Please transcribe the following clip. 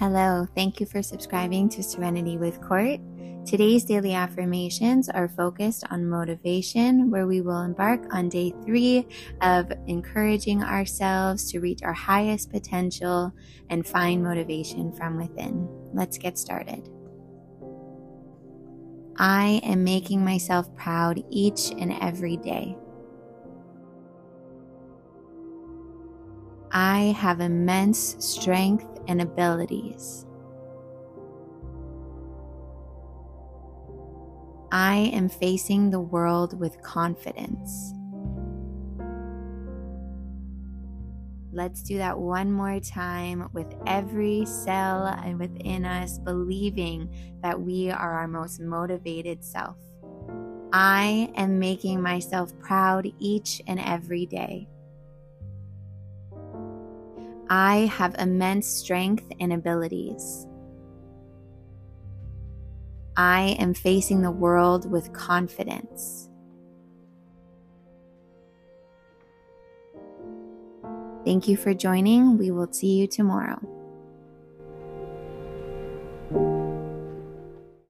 Hello, thank you for subscribing to Serenity with Court. Today's daily affirmations are focused on motivation, where we will embark on day three of encouraging ourselves to reach our highest potential and find motivation from within. Let's get started. I am making myself proud each and every day. I have immense strength and abilities. I am facing the world with confidence. Let's do that one more time with every cell and within us believing that we are our most motivated self. I am making myself proud each and every day. I have immense strength and abilities. I am facing the world with confidence. Thank you for joining. We will see you tomorrow.